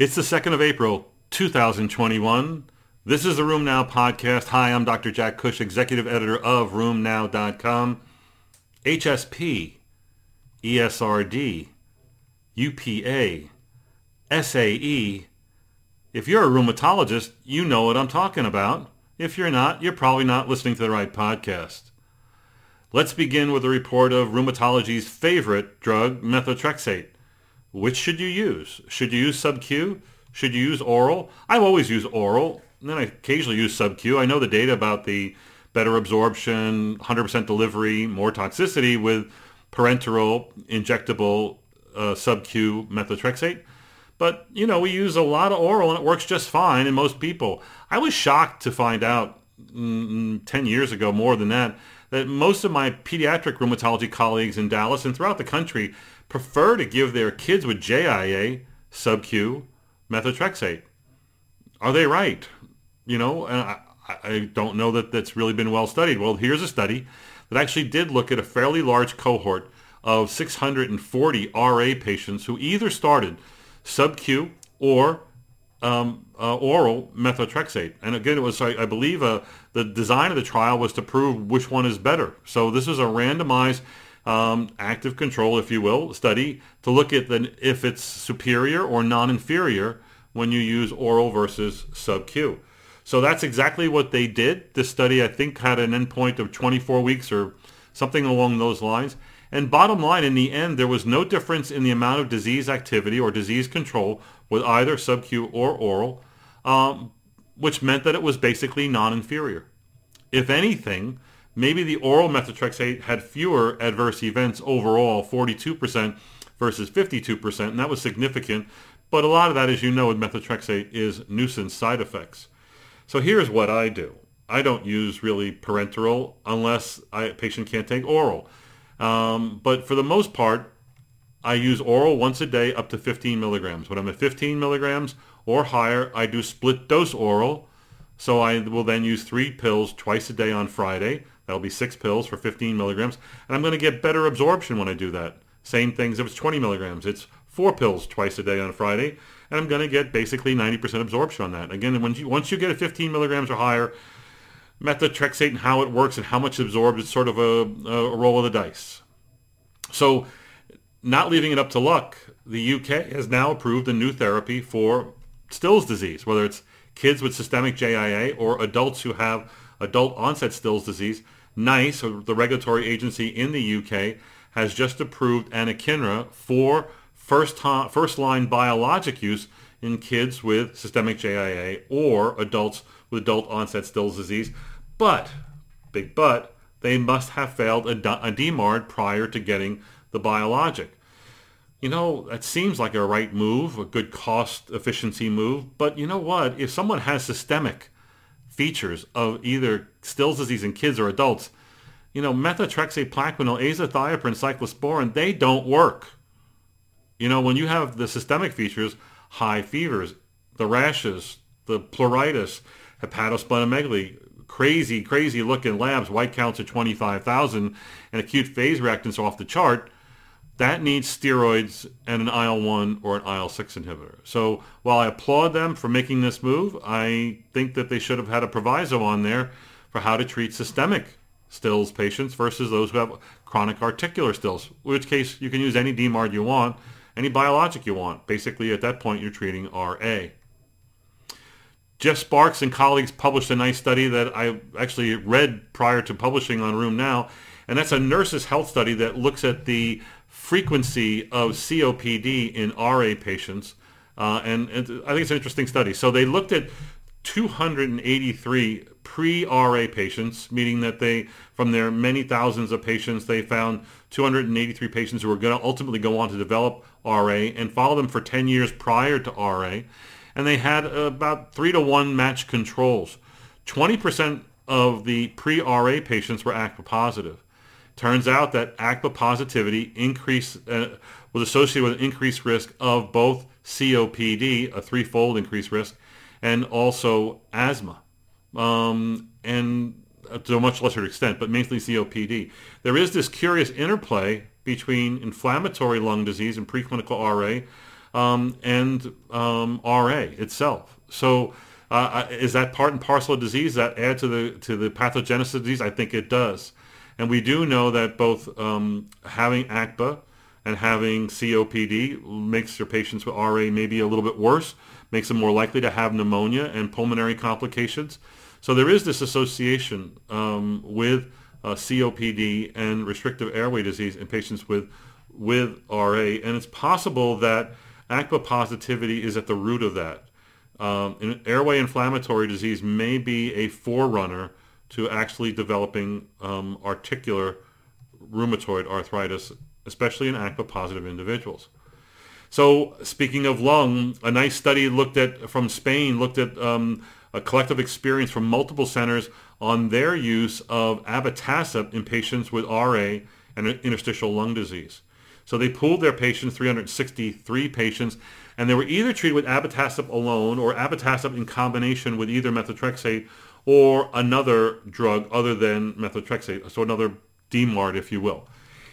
It's the 2nd of April, 2021. This is the RheumNow podcast. Hi, I'm Dr. Jack Cush, executive editor of RheumNow.com. HSP, ESRD, UPA, SAE. If you're a rheumatologist, you know what I'm talking about. If you're not, you're probably not listening to the right podcast. Let's begin with a report of rheumatology's favorite drug, methotrexate. Which should you use? Should you use sub-Q? Should you use oral? I've always used oral, and then I occasionally use sub-Q. I know the data about the better absorption, 100% delivery, more toxicity with parenteral injectable uh, sub-Q methotrexate. But, you know, we use a lot of oral and it works just fine in most people. I was shocked to find out mm, 10 years ago, more than that, that most of my pediatric rheumatology colleagues in Dallas and throughout the country prefer to give their kids with JIA sub-Q methotrexate. Are they right? You know, and I, I don't know that that's really been well studied. Well, here's a study that actually did look at a fairly large cohort of 640 RA patients who either started sub-Q or um, uh, oral methotrexate. And again, it was, I, I believe, uh, the design of the trial was to prove which one is better. So this is a randomized um, active control, if you will, study to look at the, if it's superior or non-inferior when you use oral versus sub-Q. So that's exactly what they did. This study, I think, had an endpoint of 24 weeks or something along those lines. And bottom line, in the end, there was no difference in the amount of disease activity or disease control with either sub-Q or oral, um, which meant that it was basically non-inferior. If anything, maybe the oral methotrexate had fewer adverse events overall, 42% versus 52%, and that was significant. But a lot of that, as you know, with methotrexate is nuisance side effects. So here's what I do. I don't use really parenteral unless a patient can't take oral. Um, but for the most part, I use oral once a day up to 15 milligrams. When I'm at 15 milligrams or higher, I do split dose oral. So I will then use three pills twice a day on Friday. That'll be six pills for 15 milligrams. And I'm going to get better absorption when I do that. Same things if it's 20 milligrams. It's four pills twice a day on Friday. And I'm going to get basically 90% absorption on that. Again, once you, once you get a 15 milligrams or higher, methotrexate and how it works and how much absorbed is sort of a, a roll of the dice. So not leaving it up to luck, the UK has now approved a new therapy for Still's disease, whether it's kids with systemic JIA or adults who have adult onset Still's disease. NICE, the regulatory agency in the UK, has just approved anakinra for first, time, first line biologic use in kids with systemic JIA or adults with adult onset Still's disease. But, big but, they must have failed a, a DMARD prior to getting the biologic. You know, that seems like a right move, a good cost efficiency move. But you know what? If someone has systemic features of either Still's disease in kids or adults, you know, methotrexate, plaquenil, azathioprine, cyclosporin, they don't work. You know, when you have the systemic features, high fevers, the rashes, the pleuritis, hepatosplenomegaly, crazy, crazy looking labs, white counts of 25,000, and acute phase reactants off the chart, that needs steroids and an IL-1 or an IL-6 inhibitor. So while I applaud them for making this move, I think that they should have had a proviso on there for how to treat systemic Still's patients versus those who have chronic articular Still's, in which case you can use any DMARD you want, any biologic you want. Basically, at that point, you're treating RA. Jeff Sparks and colleagues published a nice study that I actually read prior to publishing on RheumNow, and that's a nurse's health study that looks at the frequency of COPD in RA patients. Uh, and, and, I think it's an interesting study. So they looked at 283 pre-RA patients, meaning that they, from their many thousands of patients, they found 283 patients who were going to ultimately go on to develop RA and follow them for 10 years prior to RA and they had about three to one match controls. 20% of the pre-RA patients were ACPA positive. Turns out that ACPA positivity increase, uh, was associated with an increased risk of both COPD, a threefold increased risk, and also asthma, um, and to a much lesser extent, but mainly COPD. There is this curious interplay between inflammatory lung disease and preclinical RA um, and um, RA itself. So uh, is that part and parcel of disease that add to the to the pathogenesis of disease? I think it does. And we do know that both um, having ACPA and having COPD makes your patients with RA maybe a little bit worse, makes them more likely to have pneumonia and pulmonary complications. So there is this association um, with uh, COPD and restrictive airway disease in patients with with RA, and it's possible that ACPA positivity is at the root of that. Um, airway inflammatory disease may be a forerunner to actually developing um, articular rheumatoid arthritis, especially in ACPA positive individuals. So speaking of lung, a nice study looked at from Spain looked at um, a collective experience from multiple centers on their use of abatacept in patients with RA and interstitial lung disease. So they pooled their patients, 363 patients, and they were either treated with abatacept alone or abatacept in combination with either methotrexate or another drug other than methotrexate, so another DMARD, if you will.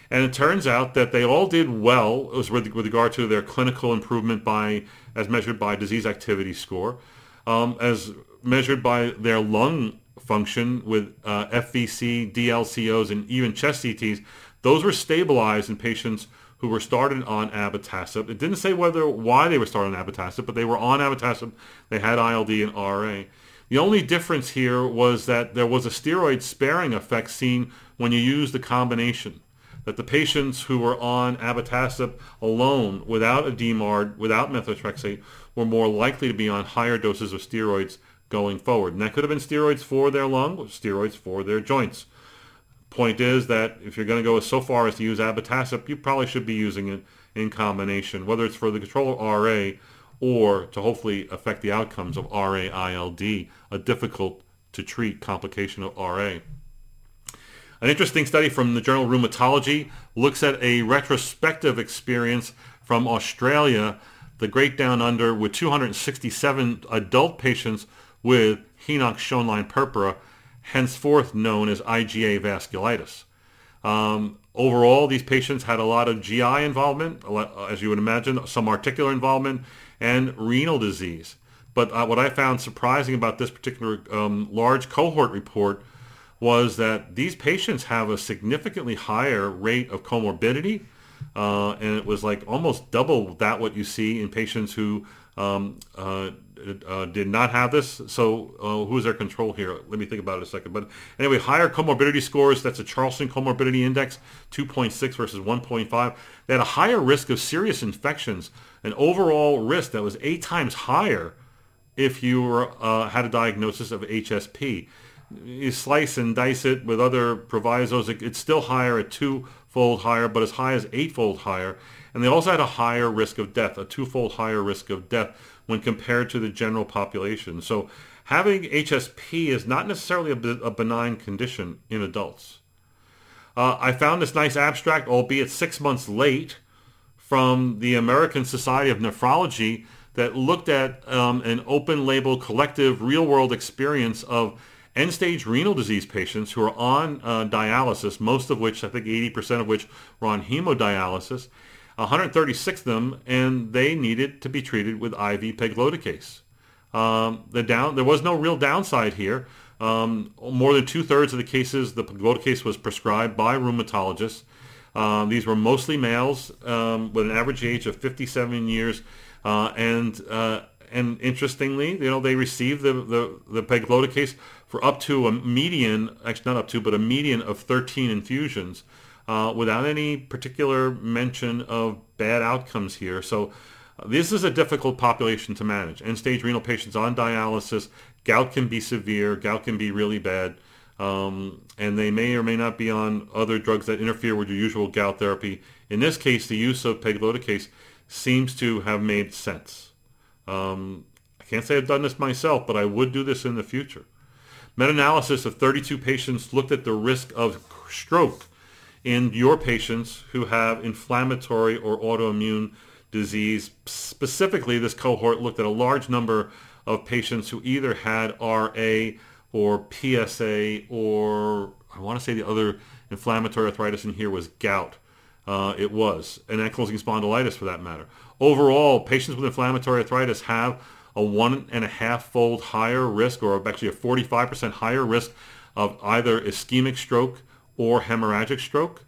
And it turns out that they all did well with, regard to their clinical improvement by, as measured by disease activity score, um, as measured by their lung function with uh, FVC, DLCOs, and even chest CTs. Those were stabilized in patients who were started on abatacept. It didn't say whether why they were started on abatacept, but they were on abatacept. They had ILD and RA. The only difference here was that there was a steroid sparing effect seen when you use the combination. That the patients who were on abatacept alone, without a DMARD, without methotrexate, were more likely to be on higher doses of steroids going forward. And that could have been steroids for their lung, steroids for their joints. Point is that if you're going to go so far as to use abatacept, you probably should be using it in combination, whether it's for the control of RA or to hopefully affect the outcomes of RA-ILD, a difficult to treat complication of RA. An interesting study from the journal Rheumatology looks at a retrospective experience from Australia, the Great Down Under, with 267 adult patients with Henoch-Schönlein purpura, henceforth known as IgA vasculitis. Um, overall, these patients had a lot of GI involvement, as you would imagine, some articular involvement, and renal disease. But uh, what I found surprising about this particular um, large cohort report was that these patients have a significantly higher rate of comorbidity, uh, and it was like almost double that what you see in patients who um, uh, uh, did not have this. So uh, who's their control here? Let me think about it a second. But anyway, higher comorbidity scores. That's a Charlson Comorbidity Index, 2.6 versus 1.5. They had a higher risk of serious infections, an overall risk that was eight times higher if you were, uh, had a diagnosis of HSP. You slice and dice it with other provisos, it's still higher at two-fold higher, but as high as eight-fold higher. And they also had a higher risk of death, a two-fold higher risk of death when compared to the general population. So having HSP is not necessarily a, a benign condition in adults. Uh, I found this nice abstract, albeit six months late, from the American Society of Nephrology that looked at um, an open label collective real world experience of end stage renal disease patients who are on uh, dialysis, most of which, I think 80% of which were on hemodialysis, 136 of them, and they needed to be treated with IV pegloticase. Um, the down, there was no real downside here. Um, more than two-thirds of the cases, the pegloticase was prescribed by rheumatologists. Um, these were mostly males um, with an average age of 57 years, uh, and uh, and interestingly, you know, they received the the, the pegloticase for up to a median, actually not up to, but a median of 13 infusions uh, without any particular mention of bad outcomes here. So uh, this is a difficult population to manage. End-stage renal patients on dialysis, gout can be severe, gout can be really bad, um, and they may or may not be on other drugs that interfere with your usual gout therapy. In this case, the use of pegloticase seems to have made sense. Um, I can't say I've done this myself, but I would do this in the future. Meta-analysis of 32 patients looked at the risk of stroke in your patients who have inflammatory or autoimmune disease. Specifically, this cohort looked at a large number of patients who either had RA or PSA or I want to say the other inflammatory arthritis in here was gout. Uh, it was, and ankylosing spondylitis for that matter. Overall, patients with inflammatory arthritis have a one and a half fold higher risk, or actually a 45% higher risk of either ischemic stroke or hemorrhagic stroke.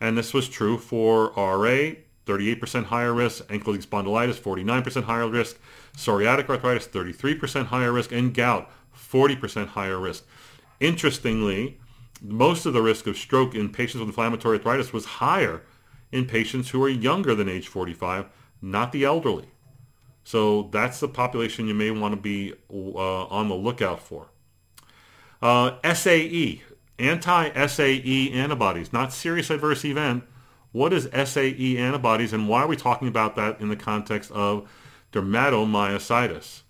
And this was true for RA, 38% higher risk, ankylosing spondylitis, 49% higher risk, psoriatic arthritis, 33% higher risk, and gout, 40% higher risk. Interestingly, most of the risk of stroke in patients with inflammatory arthritis was higher in patients who are younger than age 45, not the elderly. So that's the population you may want to be uh, on the lookout for. Uh, SAE, anti-SAE antibodies, not serious adverse event. What is SAE antibodies and why are we talking about that in the context of dermatomyositis?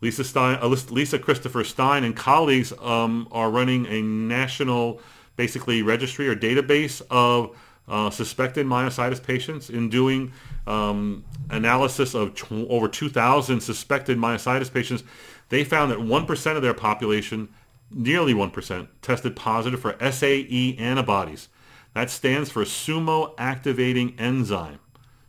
Lisa, Stein, uh, Lisa Christopher Stein and colleagues um, are running a national, basically registry or database of uh, suspected myositis patients in doing um, analysis of tw- over 2,000 suspected myositis patients. They found that 1% of their population, nearly 1%, tested positive for SAE antibodies. That stands for sumo activating enzyme.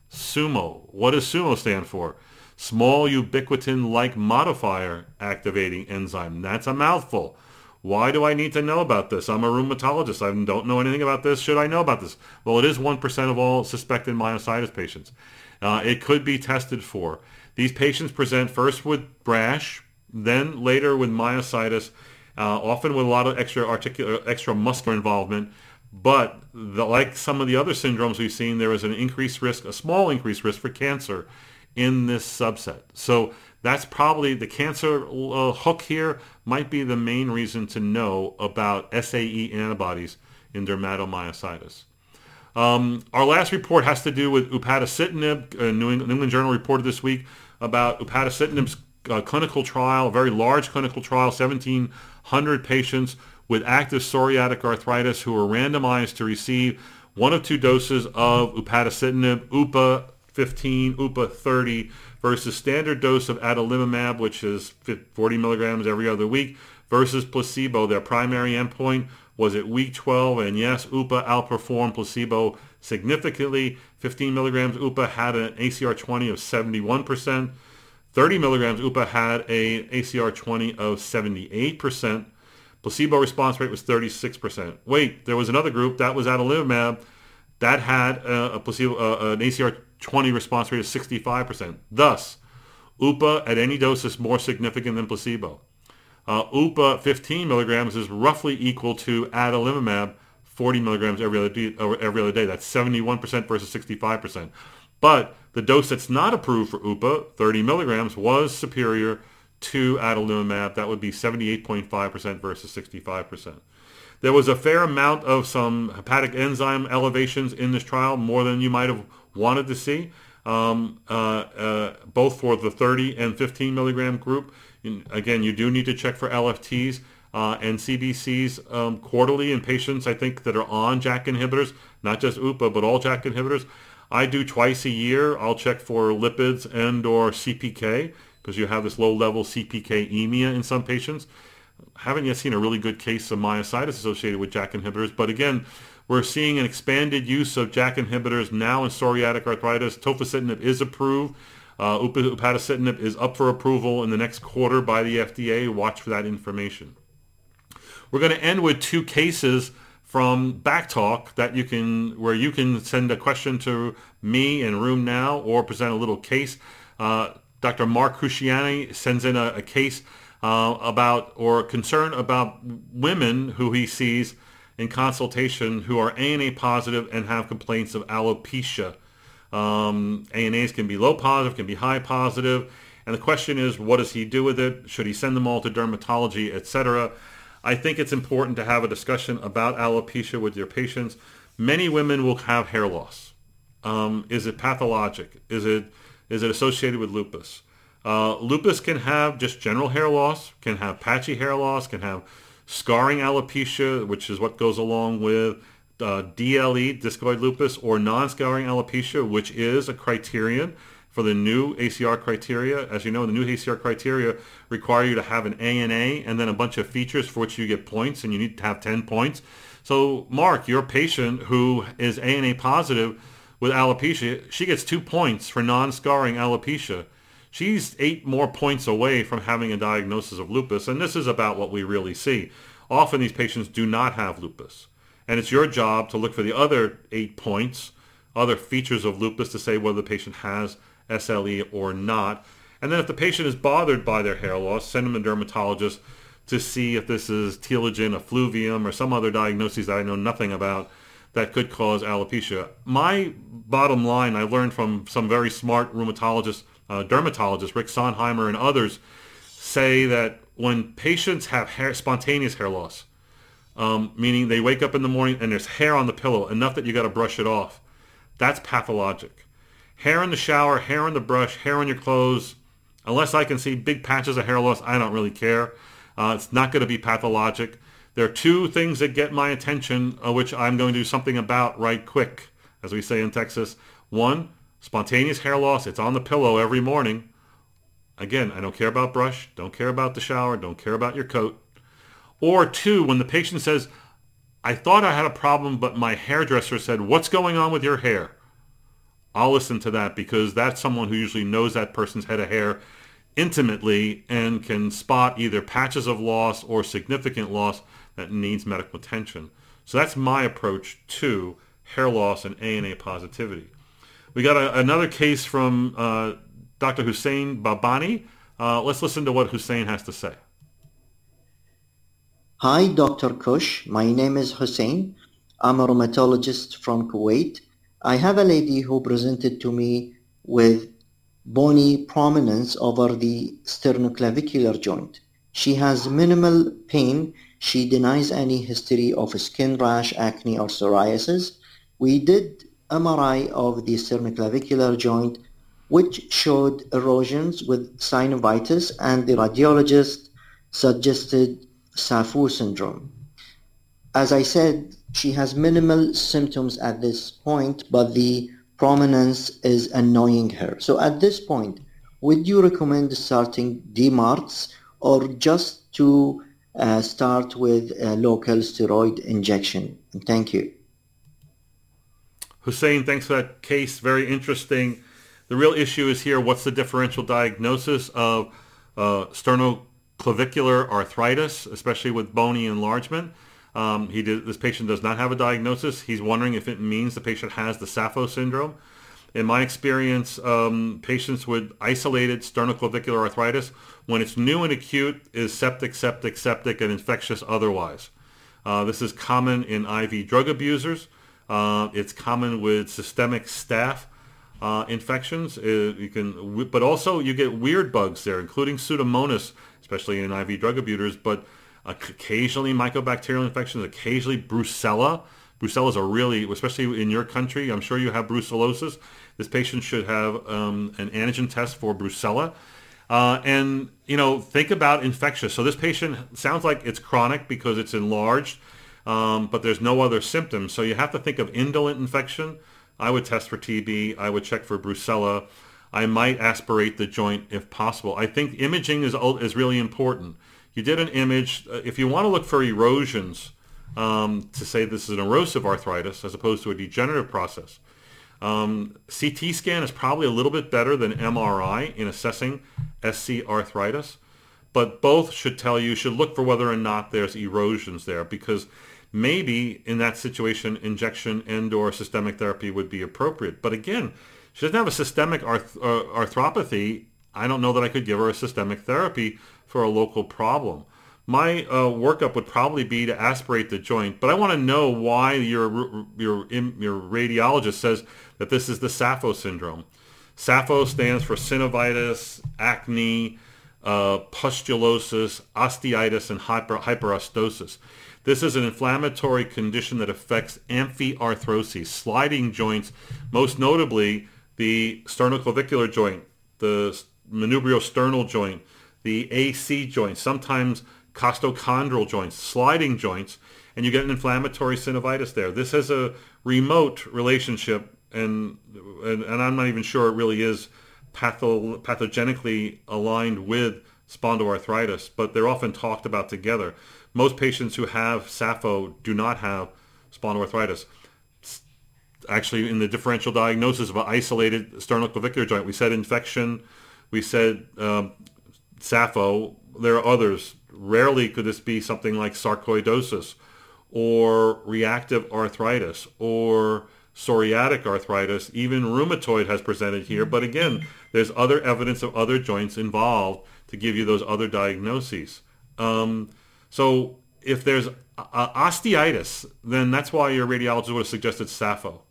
SUMO. What does SUMO stand for? small ubiquitin-like modifier activating enzyme. That's a mouthful. Why do I need to know about this? I'm a rheumatologist. I don't know anything about this. Should I know about this? Well, it is 1% of all suspected myositis patients. Uh, it could be tested for. These patients present first with rash, then later with myositis, uh, often with a lot of extra articular, extra muscular involvement. But the, like some of the other syndromes we've seen, there is an increased risk, a small increased risk for cancer in this subset. So that's probably the cancer uh, hook here might be the main reason to know about SAE antibodies in dermatomyositis. Um, our last report has to do with upadacitinib. Uh, New, England, New England Journal reported this week about upadacitinib's uh, clinical trial, a very large clinical trial, 1,700 patients with active psoriatic arthritis who were randomized to receive one of two doses of upadacitinib, UPA 15, UPA 30 versus standard dose of adalimumab, which is 40 milligrams every other week, versus placebo. Their primary endpoint was at week 12, and yes, UPA outperformed placebo significantly. 15 milligrams UPA had an ACR 20 of 71%. 30 milligrams UPA had a ACR 20 of 78%. Placebo response rate was 36%. Wait, there was another group that was adalimumab that had a, a placebo, uh, an ACR 20 response rate of 65%. Thus, UPA at any dose is more significant than placebo. Uh, UPA 15 milligrams is roughly equal to adalimumab 40 milligrams every other, every other day. That's 71% versus 65%. But the dose that's not approved for UPA, 30 milligrams, was superior to adalimumab. That would be 78.5% versus 65%. There was a fair amount of some hepatic enzyme elevations in this trial, more than you might have wanted to see, um, uh, uh, both for the 30 and 15 milligram group. In, again, you do need to check for LFTs uh, and CBCs um, quarterly in patients, I think, that are on JAK inhibitors, not just UPA, but all JAK inhibitors. I do twice a year. I'll check for lipids and or CPK because you have this low-level CPK-emia in some patients haven't yet seen a really good case of myositis associated with JAK inhibitors. But again, we're seeing an expanded use of JAK inhibitors now in psoriatic arthritis. Tofacitinib is approved. Uh, upadacitinib is up for approval in the next quarter by the FDA. Watch for that information. We're going to end with two cases from Backtalk that you can, where you can send a question to me in RheumNow or present a little case. Uh, Dr. Mark Cruciani sends in a, a case uh, about or concern about women who he sees in consultation who are ANA positive and have complaints of alopecia. Um, ANAs can be low positive, can be high positive, and the question is, what does he do with it? Should he send them all to dermatology, etc.? I think it's important to have a discussion about alopecia with your patients. Many women will have hair loss. Um, is it pathologic? Is it is it associated with lupus? Uh, lupus can have just general hair loss, can have patchy hair loss, can have scarring alopecia, which is what goes along with uh, DLE, discoid lupus, or non-scarring alopecia, which is a criterion for the new ACR criteria. As you know, the new ACR criteria require you to have an ANA and then a bunch of features for which you get points, and you need to have 10 points. So, Mark, your patient who is ANA positive with alopecia, she gets two points for non-scarring alopecia. She's eight more points away from having a diagnosis of lupus, and this is about what we really see. Often these patients do not have lupus, and it's your job to look for the other eight points, other features of lupus to say whether the patient has SLE or not. And then if the patient is bothered by their hair loss, send them to a dermatologist to see if this is telogen effluvium or some other diagnosis that I know nothing about that could cause alopecia. My bottom line, I learned from some very smart rheumatologists, uh, dermatologists, Rick Sontheimer and others, say that when patients have hair, spontaneous hair loss, um, meaning they wake up in the morning and there's hair on the pillow, enough that you got to brush it off, that's pathologic. Hair in the shower, hair in the brush, hair on your clothes, unless I can see big patches of hair loss, I don't really care. Uh, it's not going to be pathologic. There are two things that get my attention, uh, which I'm going to do something about right quick, as we say in Texas. One, spontaneous hair loss. It's on the pillow every morning. Again, I don't care about brush, don't care about the shower, don't care about your coat. Or two, when the patient says, I thought I had a problem, but my hairdresser said, what's going on with your hair? I'll listen to that because that's someone who usually knows that person's head of hair intimately and can spot either patches of loss or significant loss that needs medical attention. So that's my approach to hair loss and ANA positivity. We got a, another case from uh, Dr. Hussein Babani. Uh, let's listen to what Hussein has to say. Hi, Dr. Cush. My name is Hussein. I'm a rheumatologist from Kuwait. I have a lady who presented to me with bony prominence over the sternoclavicular joint. She has minimal pain. She denies any history of skin rash, acne, or psoriasis. We did MRI of the sternoclavicular joint, which showed erosions with synovitis, and the radiologist suggested SAPHO syndrome. As I said, she has minimal symptoms at this point, but the prominence is annoying her. So at this point, would you recommend starting DMARDs or just to uh, start with a local steroid injection? Thank you. Hussein, thanks for that case. Very interesting. The real issue is here, what's the differential diagnosis of uh, sternoclavicular arthritis, especially with bony enlargement? Um, he did, this patient does not have a diagnosis. He's wondering if it means the patient has the SAPHO syndrome. In my experience, um, patients with isolated sternoclavicular arthritis, when it's new and acute, is septic, septic, septic, and infectious otherwise. Uh, this is common in IV drug abusers. Uh, it's common with systemic staph uh, infections. Uh, you can, but also you get weird bugs there, including Pseudomonas, especially in IV drug abusers. But occasionally mycobacterial infections, occasionally brucella. Brucella is a really, especially in your country, I'm sure you have brucellosis. This patient should have um, an antigen test for brucella. Uh, and, you know, think about infectious. So this patient sounds like it's chronic because it's enlarged, um, but there's no other symptoms. So you have to think of indolent infection. I would test for TB. I would check for brucella. I might aspirate the joint if possible. I think imaging is, is really important you did an image. Uh, if you want to look for erosions um, to say this is an erosive arthritis as opposed to a degenerative process, um, CT scan is probably a little bit better than MRI in assessing SC arthritis, but both should tell you, should look for whether or not there's erosions there because maybe in that situation injection and or systemic therapy would be appropriate. But again, she doesn't have a systemic arth- uh, arthropathy. I don't know that I could give her a systemic therapy for a local problem. My uh, workup would probably be to aspirate the joint, but I want to know why your your your radiologist says that this is the SAPHO syndrome. SAPHO stands for synovitis, acne, uh, pustulosis, osteitis, and hyper, hyperostosis. This is an inflammatory condition that affects amphiarthroses, sliding joints, most notably the sternoclavicular joint, the manubriosternal joint, the AC joints, sometimes costochondral joints, sliding joints, and you get an inflammatory synovitis there. This has a remote relationship, and, and, and I'm not even sure it really is patho- pathogenically aligned with spondyloarthritis, but they're often talked about together. Most patients who have SAPHO do not have spondyloarthritis. Actually, in the differential diagnosis of an isolated sternoclavicular joint, we said infection, we said um, SAPHO. There are others. Rarely could this be something like sarcoidosis or reactive arthritis or psoriatic arthritis. Even rheumatoid has presented here. But again, there's other evidence of other joints involved to give you those other diagnoses. Um, so if there's osteitis, then that's why your radiologist would have suggested SAPHO.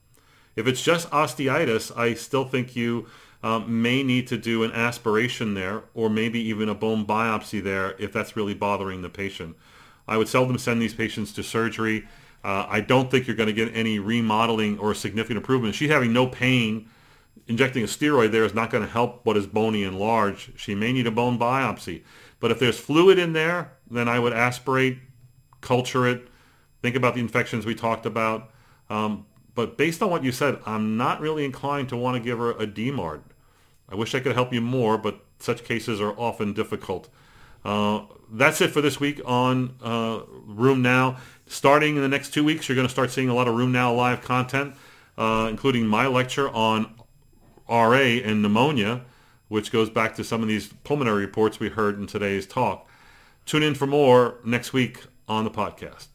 If it's just osteitis, I still think you um, may need to do an aspiration there or maybe even a bone biopsy there if that's really bothering the patient. I would seldom send these patients to surgery. Uh, I don't think you're going to get any remodeling or significant improvement. She's having no pain. Injecting a steroid there is not going to help what is bony and large. She may need a bone biopsy. But if there's fluid in there, then I would aspirate, culture it, think about the infections we talked about. Um, but based on what you said, I'm not really inclined to want to give her a DMARD. I wish I could help you more, but such cases are often difficult. Uh, that's it for this week on uh, Now. Starting in the next two weeks, you're going to start seeing a lot of RheumNow live content, uh, including my lecture on RA and pneumonia, which goes back to some of these pulmonary reports we heard in today's talk. Tune in for more next week on the podcast.